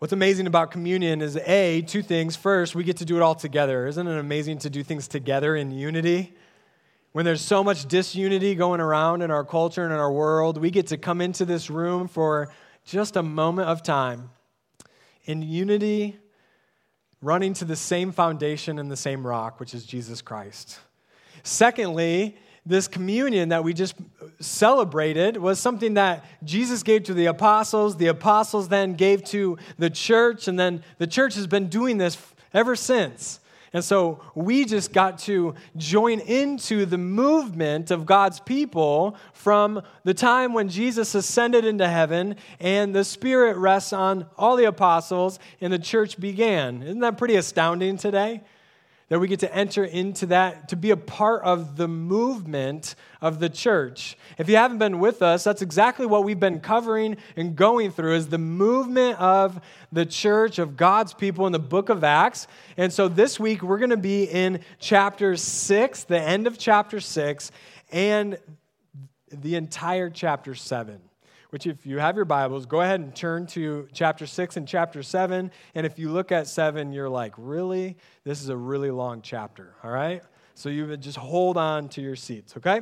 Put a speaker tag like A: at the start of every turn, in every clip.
A: What's amazing about communion is A, two things. First, we get to do it all together. Isn't it amazing to do things together in unity? When there's so much disunity going around in our culture and in our world, we get to come into this room for just a moment of time in unity, running to the same foundation and the same rock, which is Jesus Christ. Secondly, this communion that we just celebrated was something that Jesus gave to the apostles. The apostles then gave to the church, and then the church has been doing this ever since. And so we just got to join into the movement of God's people from the time when Jesus ascended into heaven and the Spirit rests on all the apostles and the church began. Isn't that pretty astounding today? That we get to enter into that, to be a part of the movement of the church. If you haven't been with us, that's exactly what we've been covering and going through is the movement of the church, of God's people in the book of Acts. And so this week we're going to be in chapter 6, the end of chapter 6, and the entire chapter 7 which, if you have your Bibles, go ahead and turn to chapter 6 and chapter 7. And if you look at 7, you're like, really? This is a really long chapter, all right? So you just hold on to your seats, okay?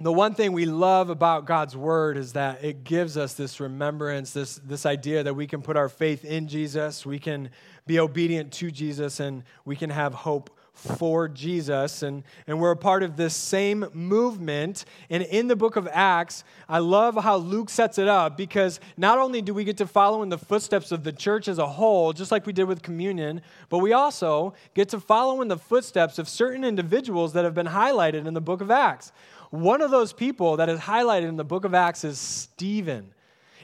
A: The one thing we love about God's word is that it gives us this remembrance, this, this idea that we can put our faith in Jesus, we can be obedient to Jesus, and we can have hope for Jesus. And, and we're a part of this same movement. And in the book of Acts, I love how Luke sets it up because not only do we get to follow in the footsteps of the church as a whole, just like we did with communion, but we also get to follow in the footsteps of certain individuals that have been highlighted in the book of Acts. One of those people that is highlighted in the book of Acts is Stephen.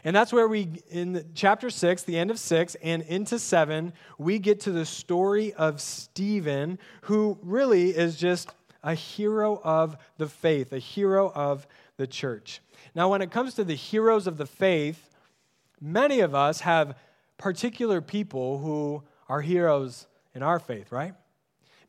A: And that's where we, in chapter 6, the end of 6, and into 7, we get to the story of Stephen, who really is just a hero of the faith, a hero of the church. Now, when it comes to the heroes of the faith, many of us have particular people who are heroes in our faith, right?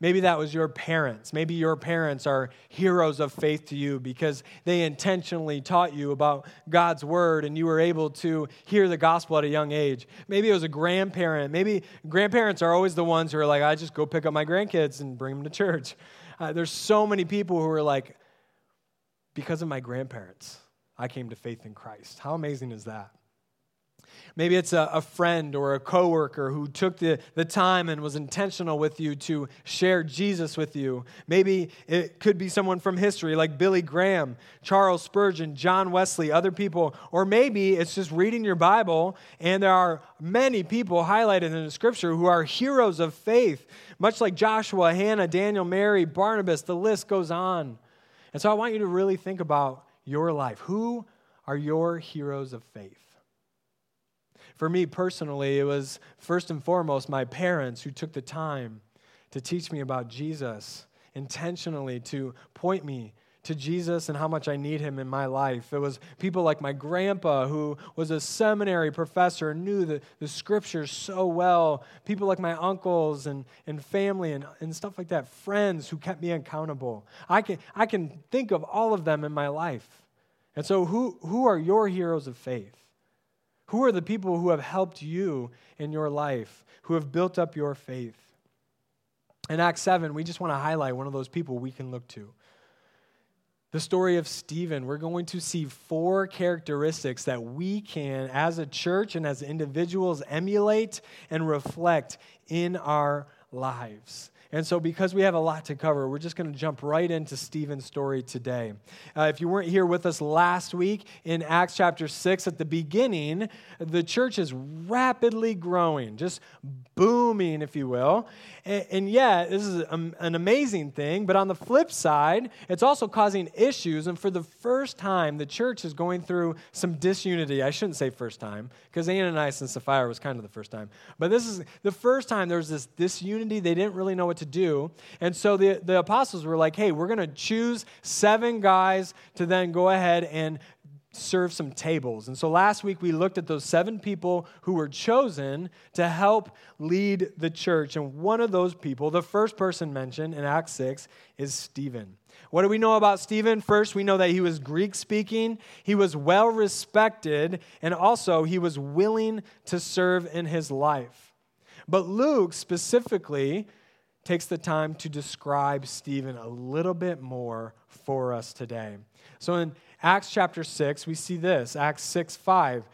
A: Maybe that was your parents. Maybe your parents are heroes of faith to you because they intentionally taught you about God's word and you were able to hear the gospel at a young age. Maybe it was a grandparent. Maybe grandparents are always the ones who are like, I just go pick up my grandkids and bring them to church. Uh, there's so many people who are like, because of my grandparents, I came to faith in Christ. How amazing is that? Maybe it's a, a, friend or a coworker who took the, the time and was intentional with you to share Jesus with you. Maybe it could be someone from history like Billy Graham, Charles Spurgeon, John Wesley, other people. Or maybe it's just reading your Bible and there are many people highlighted in the scripture who are heroes of faith, much like Joshua, Hannah, Daniel, Mary, Barnabas. The list goes on. And so I want you to really think about your life. Who are your heroes of faith? For me personally, it was first and foremost my parents who took the time to teach me about Jesus, intentionally to point me to Jesus and how much I need him in my life. It was people like my grandpa, who was a seminary professor and knew the, the scriptures so well. People like my uncles and, and family and, and stuff like that. Friends who kept me accountable. I can, I can think of all of them in my life. And so, who, who are your heroes of faith? Who are the people who have helped you in your life, who have built up your faith? In Acts 7, we just want to highlight one of those people we can look to. The story of Stephen, we're going to see four characteristics that we can, as a church and as individuals, emulate and reflect in our lives. And so, because we have a lot to cover, we're just going to jump right into Stephen's story today. Uh, if you weren't here with us last week in Acts chapter 6, at the beginning, the church is rapidly growing, just booming, if you will. And, and yet, this is a, an amazing thing, but on the flip side, it's also causing issues. And for the first time, the church is going through some disunity. I shouldn't say first time, because Ananias and Sapphira was kind of the first time. But this is the first time there was this disunity. They didn't really know what to to do. And so the, the apostles were like, hey, we're going to choose seven guys to then go ahead and serve some tables. And so last week we looked at those seven people who were chosen to help lead the church. And one of those people, the first person mentioned in Acts 6, is Stephen. What do we know about Stephen? First, we know that he was Greek speaking, he was well respected, and also he was willing to serve in his life. But Luke specifically takes the time to describe Stephen a little bit more for us today. So in Acts chapter 6, we see this Acts 6 5.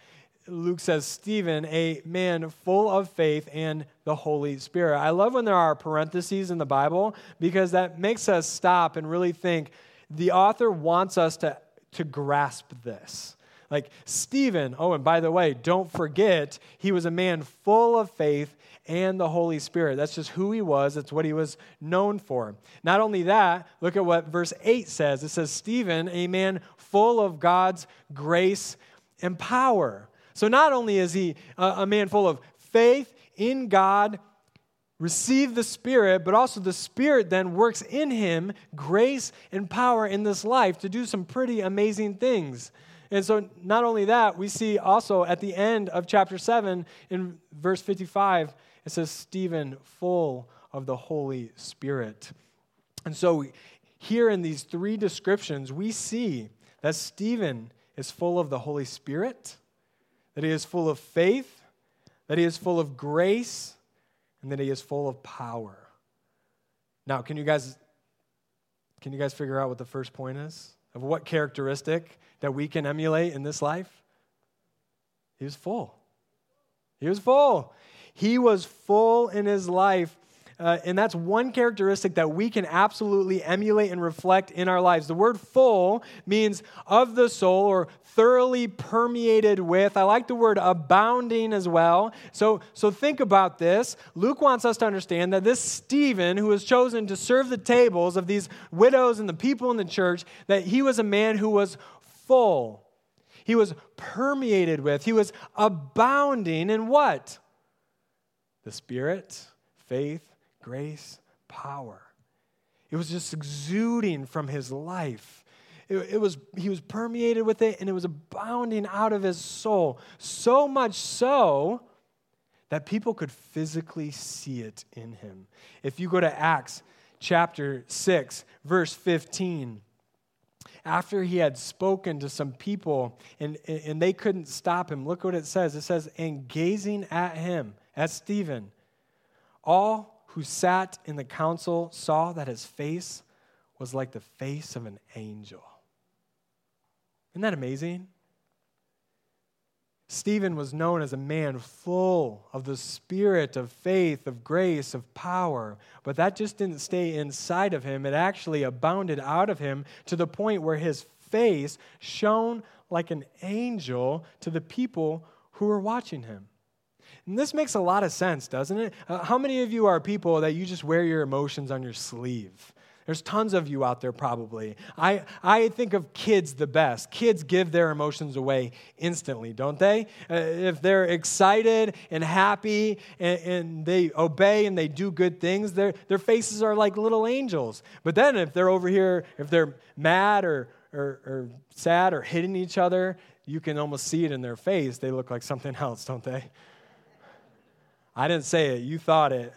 A: Luke says, Stephen, a man full of faith and the Holy Spirit. I love when there are parentheses in the Bible because that makes us stop and really think the author wants us to, to grasp this. Like Stephen, oh, and by the way, don't forget, he was a man full of faith and the Holy Spirit. That's just who he was, that's what he was known for. Not only that, look at what verse 8 says. It says, Stephen, a man full of God's grace and power. So not only is he a, man full of faith in God, receive the Spirit, but also the Spirit then works in him grace and power in this life to do some pretty amazing things. And so, not only that, we see also at the end of chapter 7, in verse 55, it says, Stephen, full of the Holy Spirit. And so, here in these three descriptions, we see that Stephen is full of the Holy Spirit, that he is full of faith, that he is full of grace, and that he is full of power. Now, can you guys can you guys figure out what the first point is? Of what characteristic that we can emulate in this life? He was full. He was full. He was full in his life. Uh, and that's one characteristic that we can absolutely emulate and reflect in our lives. The word full means of the soul or thoroughly permeated with. I like the word abounding as well. So, so think about this. Luke wants us to understand that this Stephen, who was chosen to serve the tables of these widows and the people in the church, that he was a man who was full. He was permeated with, he was abounding in what? The Spirit, faith, grace, power. It was just exuding from his life. It, it, was, he was permeated with it and it was abounding out of his soul. So much so that people could physically see it in him. If you go to Acts chapter 6, verse 15, after he had spoken to some people and, and they couldn't stop him, look what it says. It says, and gazing at him, at Stephen, all who sat in the council saw that his face was like the face of an angel. Isn't that amazing? Stephen was known as a man full of the spirit of faith, of grace, of power. But that just didn't stay inside of him. It actually abounded out of him to the point where his face shone like an angel to the people who were watching him. And this makes a lot of sense, doesn't it? Uh, how many of you are people that you just wear your emotions on your sleeve? There's tons of you out there, probably. I, I think of kids the best. Kids give their emotions away instantly, don't they? Uh, if they're excited and happy and, and, they obey and they do good things, their, their faces are like little angels. But then if they're over here, if they're mad or, or, or sad or hitting each other, you can almost see it in their face. They look like something else, don't they? I didn't say it, you thought it.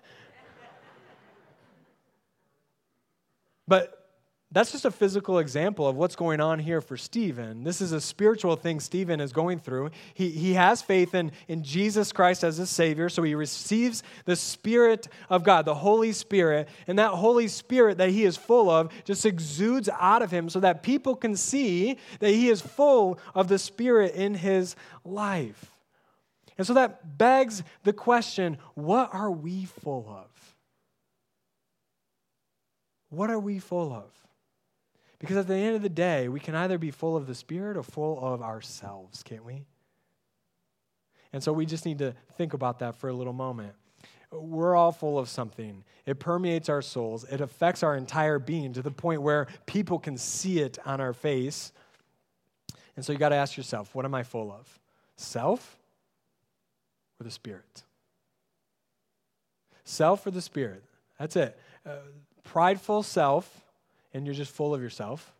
A: But that's just a physical example of what's going on here for Stephen. This is a spiritual thing Stephen is going through. He, he has faith in, in Jesus Christ as his Savior, so he receives the Spirit of God, the Holy Spirit, and that Holy Spirit that he is full of just exudes out of him so that people can see that he is full of the Spirit in his life. And so that begs the question what are we full of? What are we full of? Because at the end of the day, we can either be full of the Spirit or full of ourselves, can't we? And so we just need to think about that for a little moment. We're all full of something. It permeates our souls, it affects our entire being to the point where people can see it on our face. And so you got to ask yourself what am I full of? Self or the Spirit? Self or the Spirit? That's it. Uh, prideful self, and you're just full of yourself,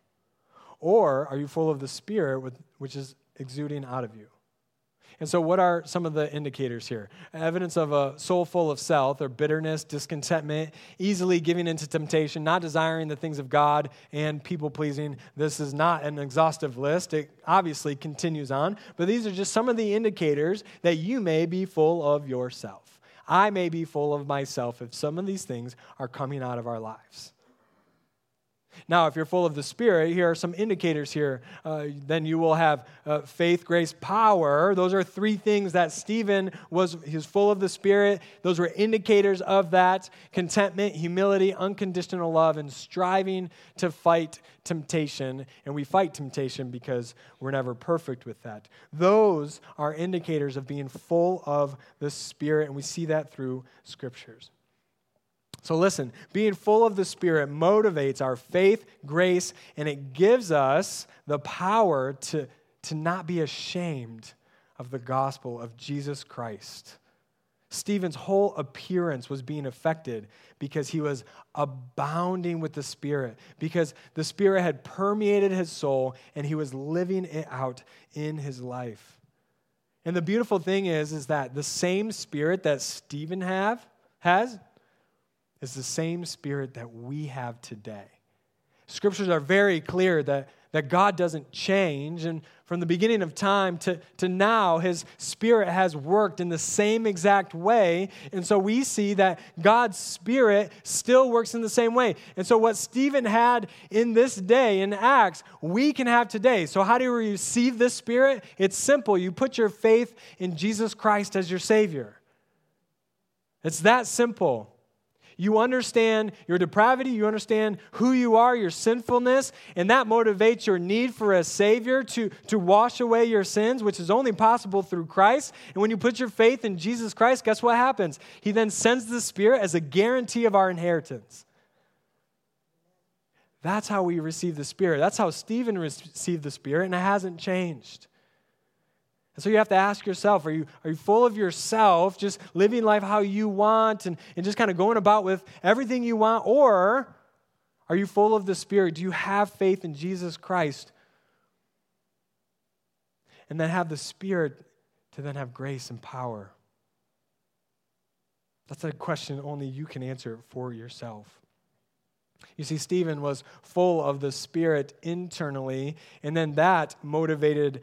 A: Or are you full of the Spirit, which is exuding out of you? And so, what are some of the indicators here? Evidence of a soul full of self or bitterness, discontentment, easily giving into temptation, not desiring the things of God, and people pleasing. This is not an exhaustive list. It obviously continues on, but these are just some of the indicators that you may be full of yourself. I may be full of myself if some of these things are coming out of our lives. Now, if you're full of the Spirit, here are some indicators here. Uh, then you will have uh, faith, grace, power. Those are three things that Stephen was, he was full of the Spirit. Those were indicators of that contentment, humility, unconditional love, and striving to fight temptation. And we fight temptation because we're never perfect with that. Those are indicators of being full of the Spirit, and we see that through scriptures. So, listen, being full of the Spirit motivates our faith, grace, and it gives us the power to, to not be ashamed of the gospel of Jesus Christ. Stephen's whole appearance was being affected because he was abounding with the Spirit, because the Spirit had permeated his soul and he was living it out in his life. And the beautiful thing is, is that the same Spirit that Stephen have, has is the same spirit that we have today. Scriptures are very clear that, that God doesn't change. And from the beginning of time to, to now, his spirit has worked in the same exact way. And so we see that God's spirit still works in the same way. And so, what Stephen had in this day in Acts, we can have today. So, how do you receive this spirit? It's simple you put your faith in Jesus Christ as your Savior. It's that simple. You understand your depravity, you understand who you are, your sinfulness, and that motivates your need for a Savior to, to wash away your sins, which is only possible through Christ. And when you put your faith in Jesus Christ, guess what happens? He then sends the Spirit as a guarantee of our inheritance. That's how we receive the Spirit. That's how Stephen received the Spirit, and it hasn't changed. And so you have to ask yourself are you, are you full of yourself, just living life how you want and, and just kind of going about with everything you want? Or are you full of the Spirit? Do you have faith in Jesus Christ? And then have the Spirit to then have grace and power? That's a question only you can answer for yourself. You see, Stephen was full of the Spirit internally, and then that motivated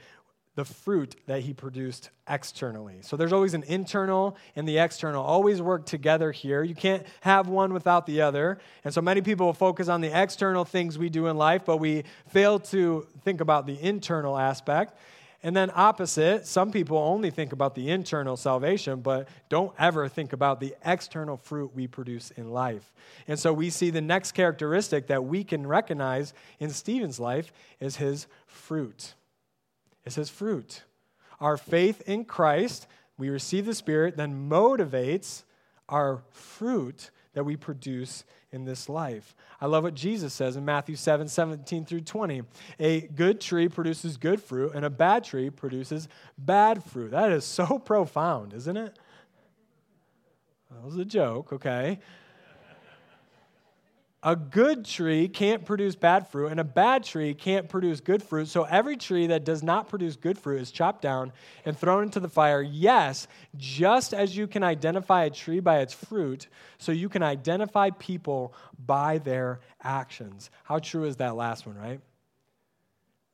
A: the fruit that he produced externally. So there's always an internal and the external, always work together here. You can't have one without the other. And so many people will focus on the external things we do in life, but we fail to think about the internal aspect. And then, opposite, some people only think about the internal salvation, but don't ever think about the external fruit we produce in life. And so, we see the next characteristic that we can recognize in Stephen's life is his fruit. It says fruit. Our faith in Christ, we receive the Spirit, then motivates our fruit that we produce in this life. I love what Jesus says in Matthew 7 17 through 20. A good tree produces good fruit, and a bad tree produces bad fruit. That is so profound, isn't it? That was a joke, okay? A good tree can't produce bad fruit, and a bad tree can't produce good fruit. So every tree that does not produce good fruit is chopped down and thrown into the fire. Yes, just as you can identify a tree by its fruit, so you can identify people by their actions. How true is that last one, right?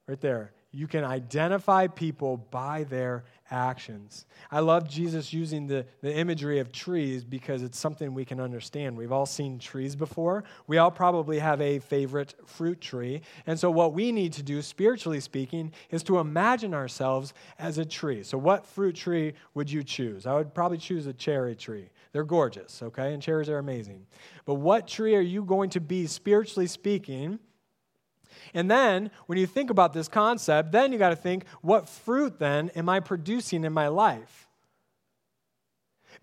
A: Right there. You can identify people by their actions. I love Jesus using the, the imagery of trees because it's something we can understand. We've all seen trees before. We all probably have a favorite fruit tree. And so, what we need to do, spiritually speaking, is to imagine ourselves as a tree. So, what fruit tree would you choose? I would probably choose a cherry tree. They're gorgeous, okay? And cherries are amazing. But what tree are you going to be, spiritually speaking? And then, when you think about this concept, then you got to think, what fruit then am I producing in my life?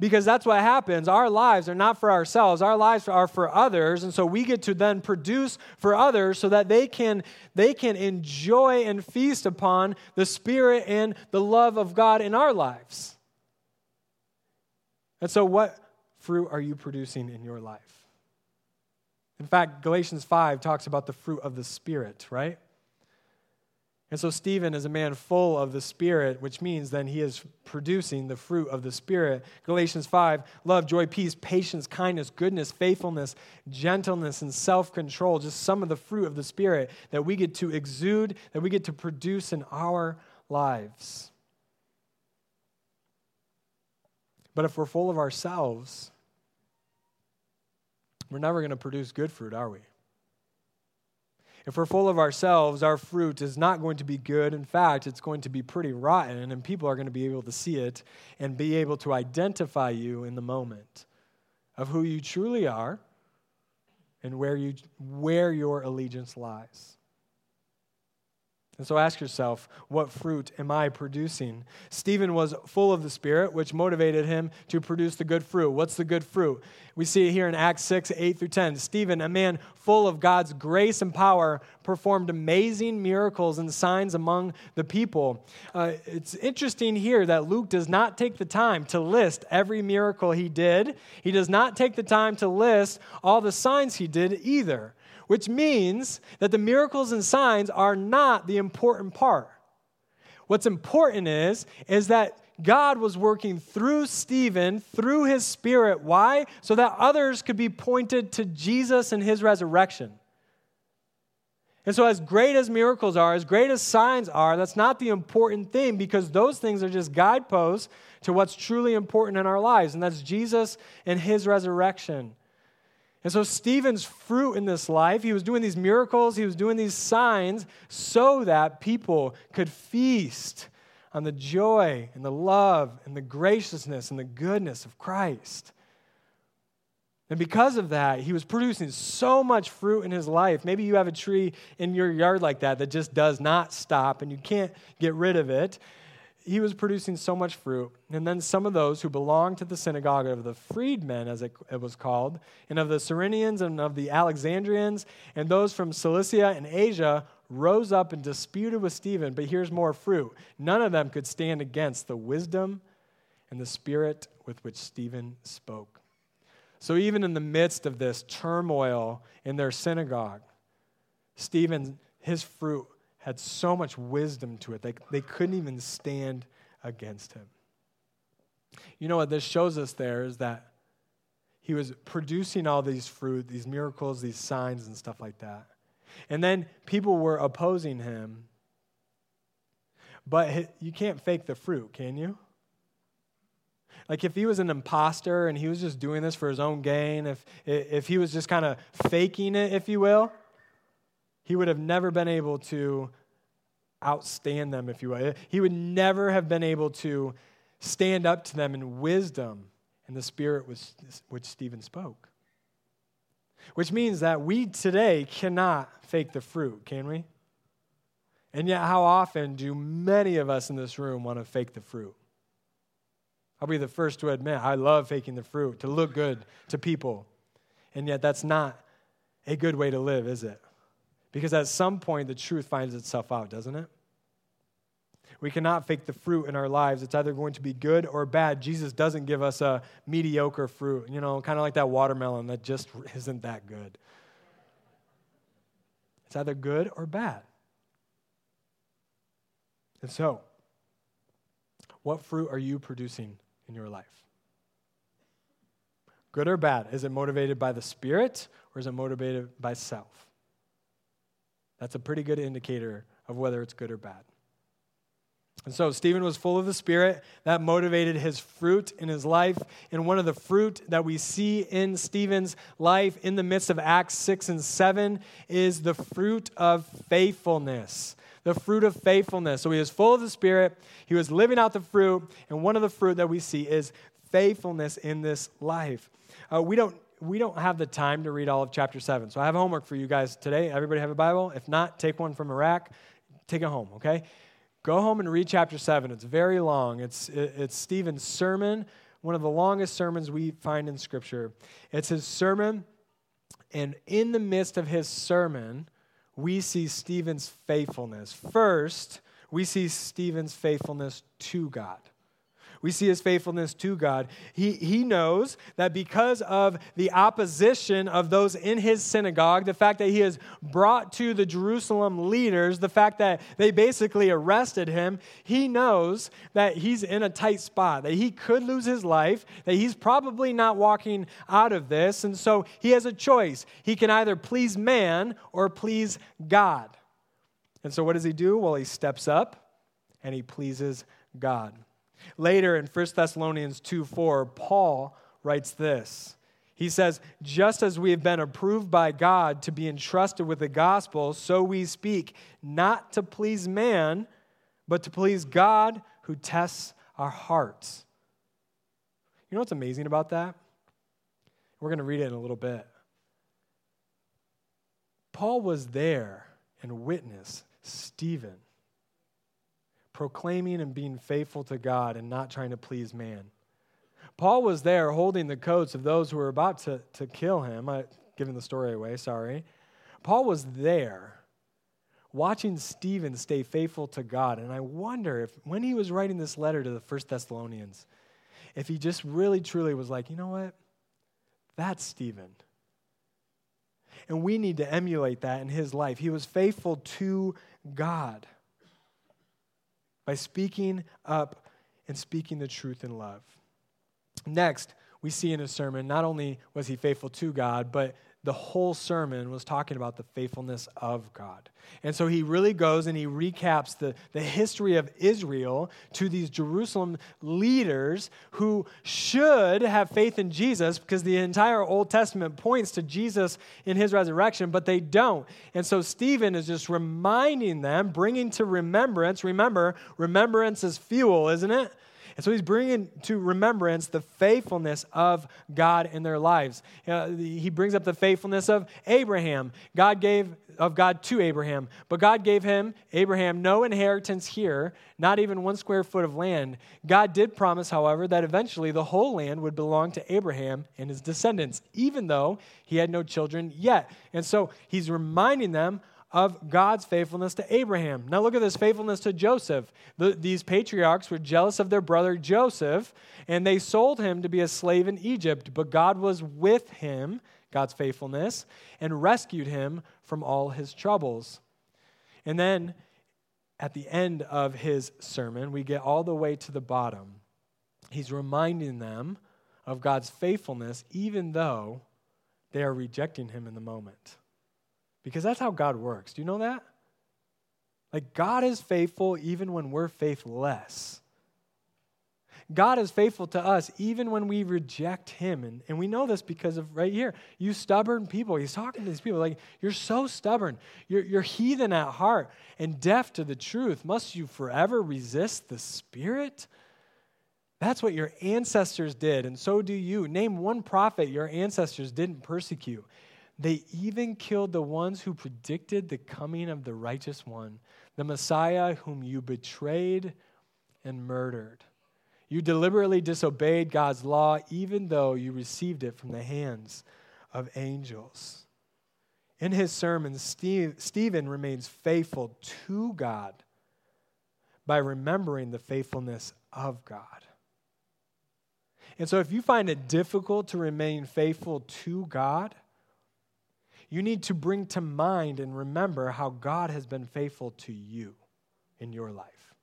A: Because that's what happens. Our lives are not for ourselves, our lives are for others. And so we get to then produce for others so that they can, they can enjoy and feast upon the Spirit and the love of God in our lives. And so, what fruit are you producing in your life? In fact, Galatians 5 talks about the fruit of the Spirit, right? And so Stephen is a man full of the Spirit, which means then he is producing the fruit of the Spirit. Galatians 5 love, joy, peace, patience, kindness, goodness, faithfulness, gentleness, and self control. Just some of the fruit of the Spirit that we get to exude, that we get to produce in our lives. But if we're full of ourselves, we're never going to produce good fruit, are we? If we're full of ourselves, our fruit is not going to be good. In fact, it's going to be pretty rotten, and people are going to be able to see it and be able to identify you in the moment of who you truly are and where, you, where your allegiance lies. And so ask yourself, what fruit am I producing? Stephen was full of the Spirit, which motivated him to produce the good fruit. What's the good fruit? We see it here in Acts 6, 8 through 10. Stephen, a man full of God's grace and power, performed amazing miracles and signs among the people. Uh, it's interesting here that Luke does not take the time to list every miracle he did, he does not take the time to list all the signs he did either which means that the miracles and signs are not the important part. What's important is, is that God was working through Stephen, through his spirit. Why? So that others could be pointed to Jesus and his resurrection. And so, as great as miracles are, as great as signs are, that's not the important thing because those things are just guideposts to what's truly important in our lives, and that's Jesus and his resurrection. And so, Stephen's fruit in this life, he was doing these miracles, he was doing these signs so that people could feast on the joy and the love and the graciousness and the goodness of Christ. And because of that, he was producing so much fruit in his life. Maybe you have a tree in your yard like that that just does not stop and you can't get rid of it he was producing so much fruit. And then some of those who belonged to the synagogue of the freedmen, as it, it, was called, and of the Cyrenians and of the Alexandrians, and those from Cilicia and Asia rose up and disputed with Stephen. But here's more fruit. None of them could stand against the wisdom and the spirit with which Stephen spoke. So even in the midst of this turmoil in their synagogue, Stephen, his fruit had so much wisdom to it, they, they couldn't even stand against him. You know what this shows us there is that he was producing all these fruit, these miracles, these signs, and stuff like that. And then people were opposing him. But you can't fake the fruit, can you? Like if he was an imposter and he was just doing this for his own gain, if, if he was just kind of faking it, if you will, he would have never been able to outstand them, if you will. He would never have been able to stand up to them in wisdom and the spirit which Stephen spoke. Which means that we today cannot fake the fruit, can we? And yet, how often do many of us in this room want to fake the fruit? I'll be the first to admit I love faking the fruit to look good to people. And yet, that's not a good way to live, is it? Because at some point, the truth finds itself out, doesn't it? We cannot fake the fruit in our lives. It's either going to be good or bad. Jesus doesn't give us a mediocre fruit, you know, kind of like that watermelon that just isn't that good. It's either good or bad. And so, what fruit are you producing in your life? Good or bad? Is it motivated by the Spirit or is it motivated by self? That's a pretty good indicator of whether it's good or bad. And so Stephen was full of the Spirit. That motivated his fruit in his life. And one of the fruit that we see in Stephen's life in the midst of Acts 6 and 7 is the fruit of faithfulness. The fruit of faithfulness. So he was full of the Spirit. He was living out the fruit. And one of the fruit that we see is faithfulness in this life. Uh, we don't we don't have the time to read all of chapter 7. So I have homework for you guys today. Everybody have a Bible? If not, take one from rack. Take it home, okay? Go home and read chapter 7. It's very long. It's, it's Stephen's sermon, one of the longest sermons we find in Scripture. It's his sermon, and in the midst of his sermon, we see Stephen's faithfulness. First, we see Stephen's faithfulness to God. We see his faithfulness to God. He, he knows that because of the opposition of those in his synagogue, the fact that he has brought to the Jerusalem leaders, the fact that they basically arrested him, he knows that he's in a tight spot, that he could lose his life, that he's probably not walking out of this. And so he has a choice. He can either please man or please God. And so what does he do? Well, he steps up and he pleases God. Later in 1 Thessalonians 2 4, Paul writes this. He says, Just as we have been approved by God to be entrusted with the gospel, so we speak, not to please man, but to please God who tests our hearts. You know what's amazing about that? We're going to read it in a little bit. Paul was there and witnessed Stephen proclaiming and being faithful to God and not trying to please man. Paul was there holding the coats of those who were about to, to kill him. I'm giving the story away, sorry. Paul was there watching Stephen stay faithful to God. And I wonder if when he was writing this letter to the First Thessalonians, if he just really truly was like, you know what? That's Stephen. And we need to emulate that in his life. He was faithful to God by speaking up and speaking the truth in love. Next, we see in his sermon, not only was he faithful to God, but the whole sermon was talking about the faithfulness of God. And so he really goes and he recaps the, the history of Israel to these Jerusalem leaders who should have faith in Jesus because the entire Old Testament points to Jesus in his resurrection, but they don't. And so Stephen is just reminding them, bringing to remembrance. Remember, remembrance is fuel, isn't it? And so he's bringing to remembrance the faithfulness of God in their lives. He brings up the faithfulness of Abraham. God gave of God to Abraham, but God gave him, Abraham, no inheritance here, not even one square foot of land. God did promise, however, that eventually the whole land would belong to Abraham and his descendants, even though he had no children yet. And so he's reminding them of God's faithfulness to Abraham. Now, look at this faithfulness to Joseph. The, these patriarchs were jealous of their brother Joseph, and they sold him to be a slave in Egypt. But God was with him, God's faithfulness, and rescued him from all his troubles. And then at the end of his sermon, we get all the way to the bottom. He's reminding them of God's faithfulness, even though they are rejecting him in the moment. Because that's how God works. Do you know that? Like, God is faithful even when we're faithless. God is faithful to us even when we reject Him. And, and we know this because of right here. You stubborn people. He's talking to these people like, you're so stubborn. You're, you're heathen at heart and deaf to the truth. Must you forever resist the Spirit? That's what your ancestors did, and so do you. Name one prophet your ancestors didn't persecute. They even killed the ones who predicted the coming of the righteous one, the Messiah whom you betrayed and murdered. You deliberately disobeyed God's law, even though you received it from the hands of angels. In his sermon, Steve, Stephen remains faithful to God by remembering the faithfulness of God. And so, if you find it difficult to remain faithful to God, you need to bring to mind and remember how God has been faithful to you in your life.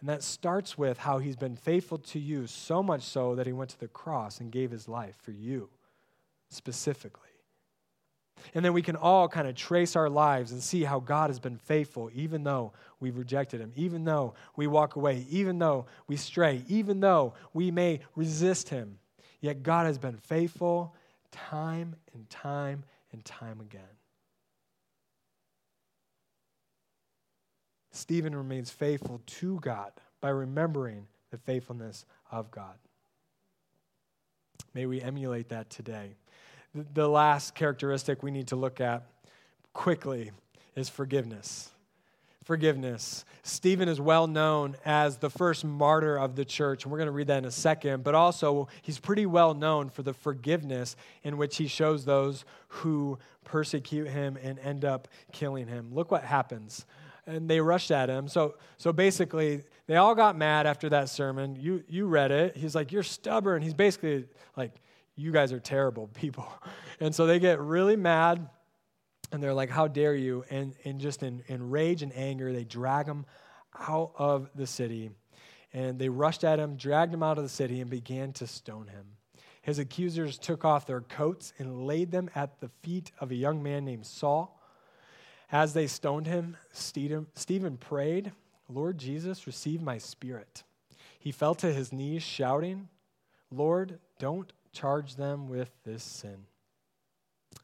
A: And that starts with how he's been faithful to you, so much so that he went to the cross and gave his life for you specifically. And then we can all kind of trace our lives and see how God has been faithful, even though we've rejected Him, even though we walk away, even though we stray, even though we may resist Him. Yet God has been faithful time and time and time again. Stephen remains faithful to God by remembering the faithfulness of God. May we emulate that today. The last characteristic we need to look at quickly is forgiveness forgiveness. Stephen is well known as the first martyr of the church, and we're going to read that in a second, but also he's pretty well known for the forgiveness in which he shows those who persecute him and end up killing him. Look what happens. and they rushed at him. So, so basically, they all got mad after that sermon. You, you read it. He's like, You're stubborn. He's basically like, You guys are terrible people. And so they get really mad and they're like, How dare you? And, and just in, in rage and anger, they drag him out of the city. And they rushed at him, dragged him out of the city, and began to stone him. His accusers took off their coats and laid them at the feet of a young man named Saul. As they stoned him, Stephen prayed, Lord Jesus, receive my spirit. He fell to his knees, shouting, Lord, don't charge them with this sin.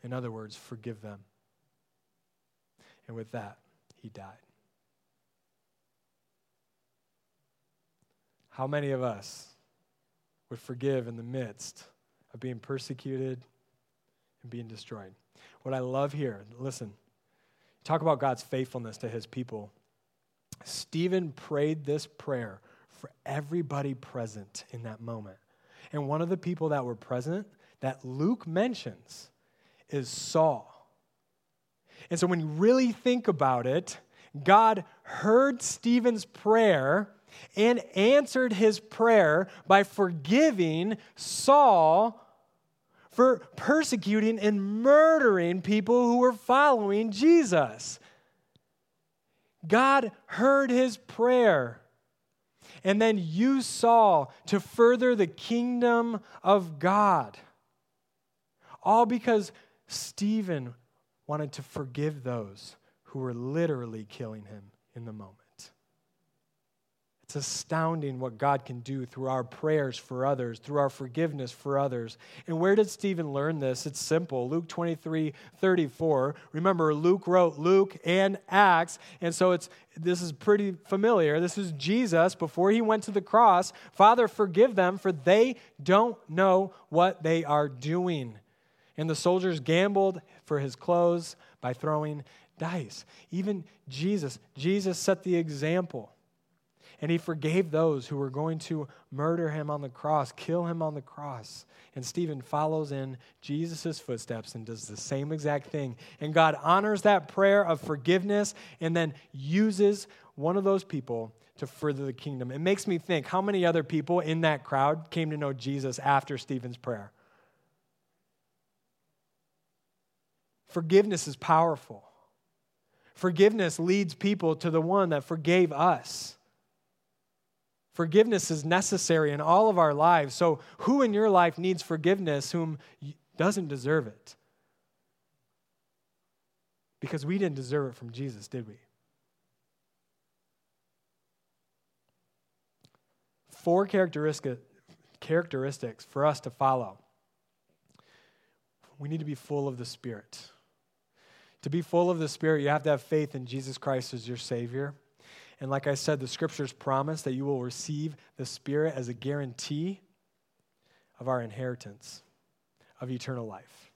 A: In other words, forgive them. And with that, he died. How many of us would forgive in the midst of being persecuted and being destroyed? What I love here, listen, talk about God's faithfulness to his people. Stephen prayed this prayer for everybody present in that moment. And one of the people that were present that Luke mentions is Saul. And so when you really think about it, God heard Stephen's prayer and answered his prayer by forgiving Saul for persecuting and murdering people who were following Jesus. God heard his prayer and then used Saul to further the kingdom of God. All because Stephen wanted to forgive those who were literally killing him in the moment. It's astounding what God can do through our prayers for others, through our forgiveness for others. And where did Stephen learn this? It's simple. Luke 23 34. Remember, Luke wrote Luke and Acts. And so it's this is pretty familiar. This is Jesus before he went to the cross. Father, forgive them, for they don't know what they are doing. And the soldiers gambled for his clothes by throwing dice. Even Jesus, Jesus set the example. And he forgave those who were going to murder him on the cross, kill him on the cross. And Stephen follows in Jesus' footsteps and does the same exact thing. And God honors that prayer of forgiveness and then uses one of those people to further the kingdom. It makes me think how many other people in that crowd came to know Jesus after Stephen's prayer? Forgiveness is powerful. Forgiveness leads people to the one that forgave us. Forgiveness is necessary in all of our lives. So, who in your life needs forgiveness whom doesn't deserve it? Because we didn't deserve it from Jesus, did we? Four characteristic, characteristics for us to follow. We need to be full of the Spirit. To be full of the Spirit, you have to have faith in Jesus Christ as your Savior. And like I said, the scriptures promise that you will receive the Spirit as a guarantee of our inheritance of eternal life.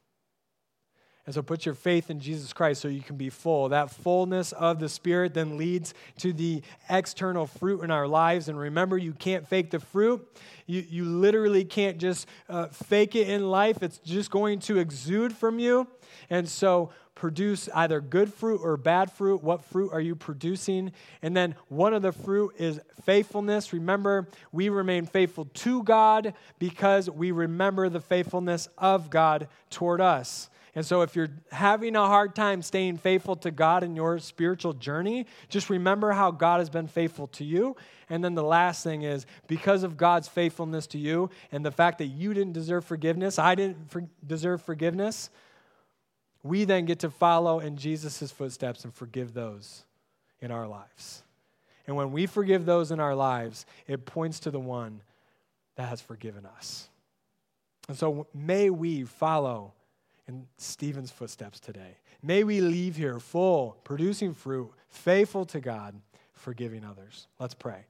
A: And so put your faith in Jesus Christ so you can be full. That fullness of the Spirit then leads to the external fruit in our lives. And remember, you can't fake the fruit. You, you literally can't just uh, fake it in life, it's just going to exude from you. And so produce either good fruit or bad fruit. What fruit are you producing? And then one of the fruit is faithfulness. Remember, we remain faithful to God because we remember the faithfulness of God toward us. And so, if you're having a hard time staying faithful to God in your spiritual journey, just remember how God has been faithful to you. And then the last thing is because of God's faithfulness to you and the fact that you didn't deserve forgiveness, I didn't deserve forgiveness, we then get to follow in Jesus' footsteps and forgive those in our lives. And when we forgive those in our lives, it points to the one that has forgiven us. And so may we follow in Stephen's footsteps today. May we leave here full, producing fruit, faithful to God, forgiving others. Let's pray.